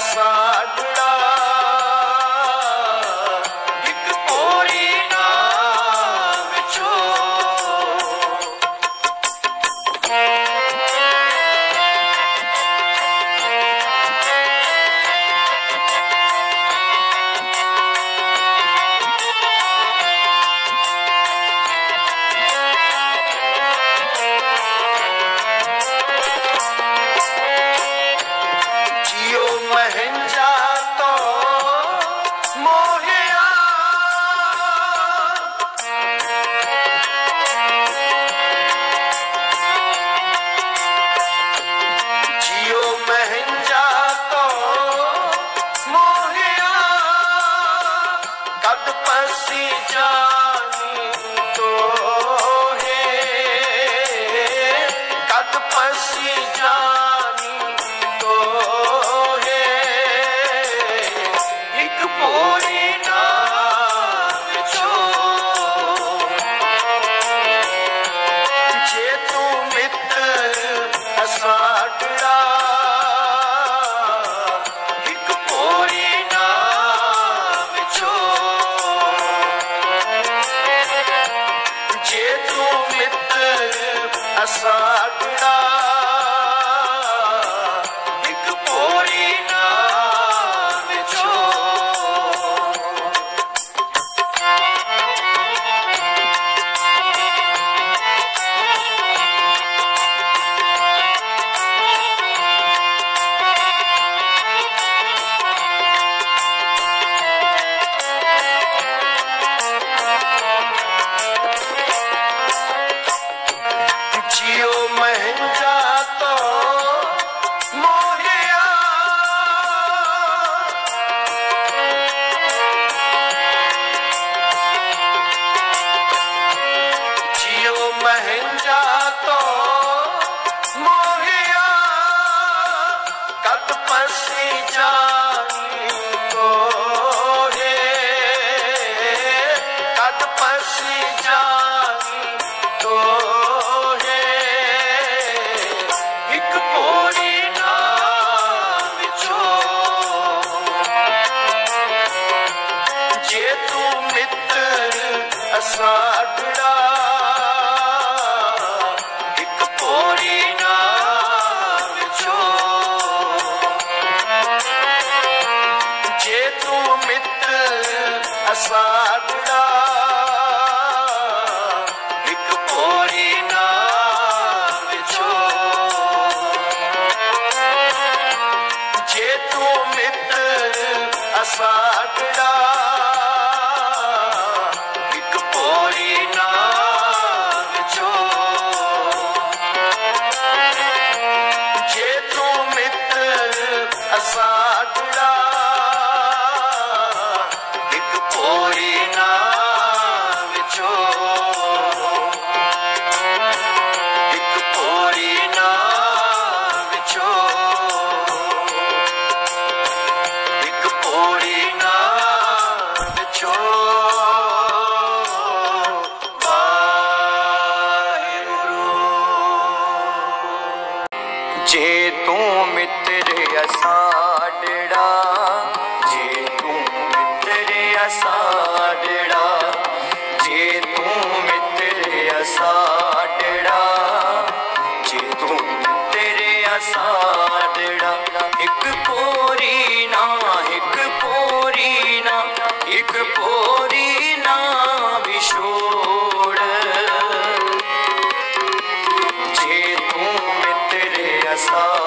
coração. விடாவிடா just ਜੇ ਤੂੰ ਮਿੱਤ ਅਸਾਡੜਾ ਇੱਕ साडड़ा, जे तू मित्र साडड़ा जे तू मित्र साडड़ा एक पोरी ना, एक पोरी ना, एक पोरी ना विशोड़ जे तू मित्रे सा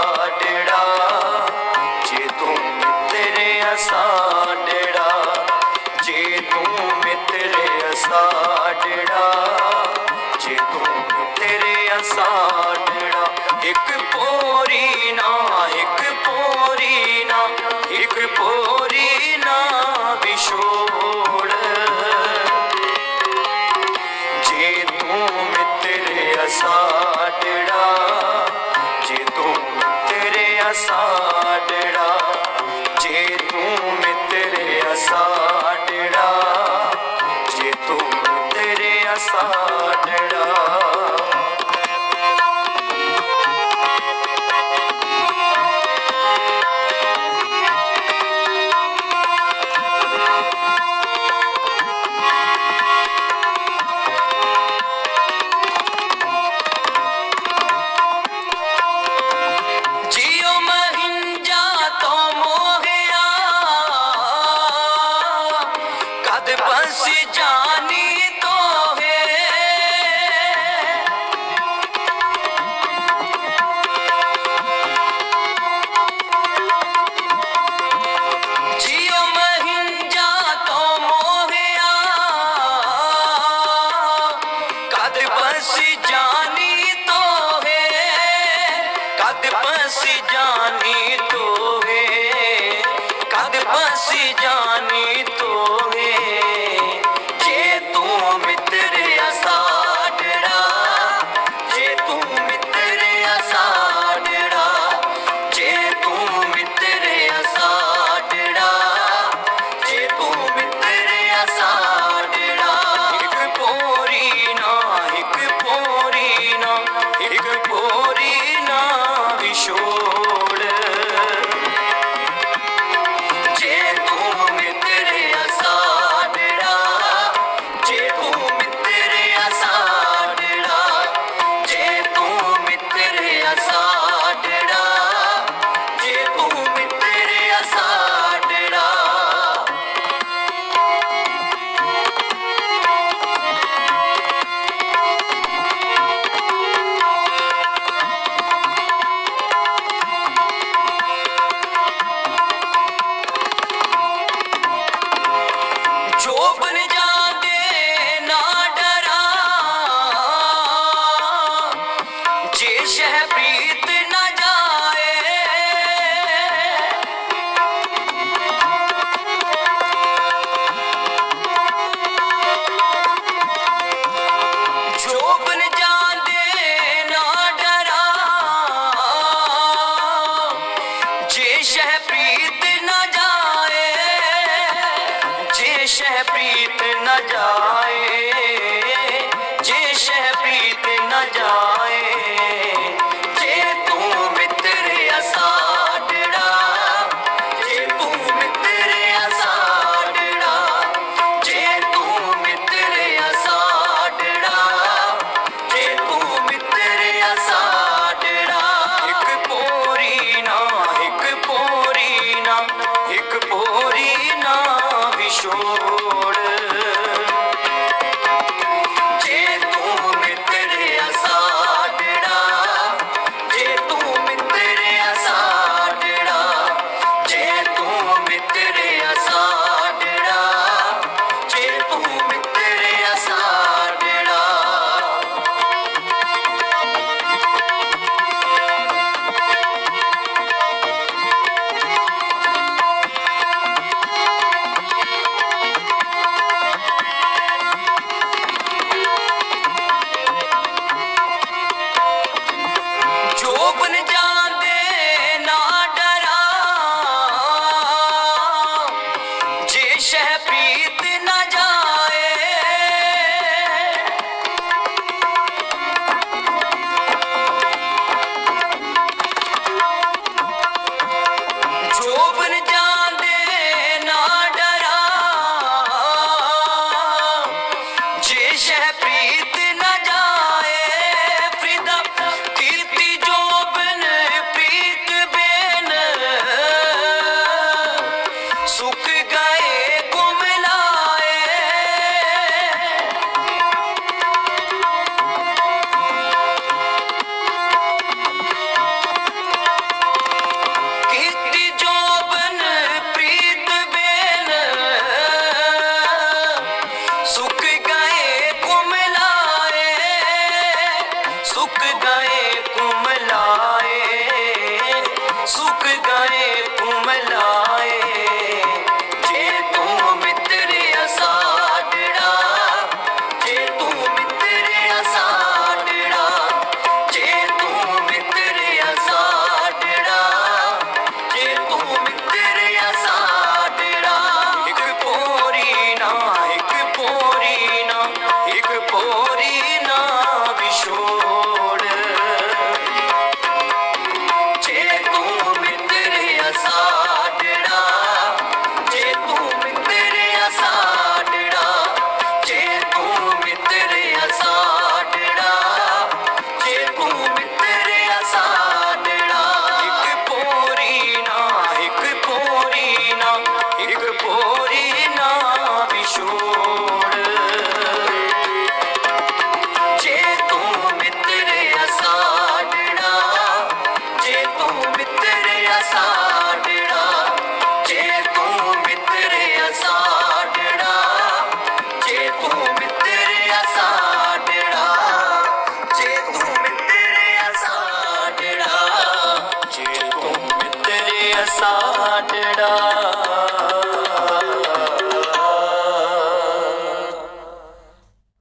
शह न जाए। जो बन ना डरा। जे शह प्रीत न जाए, जे शह न जाए, जे शह न जाए। शह पीते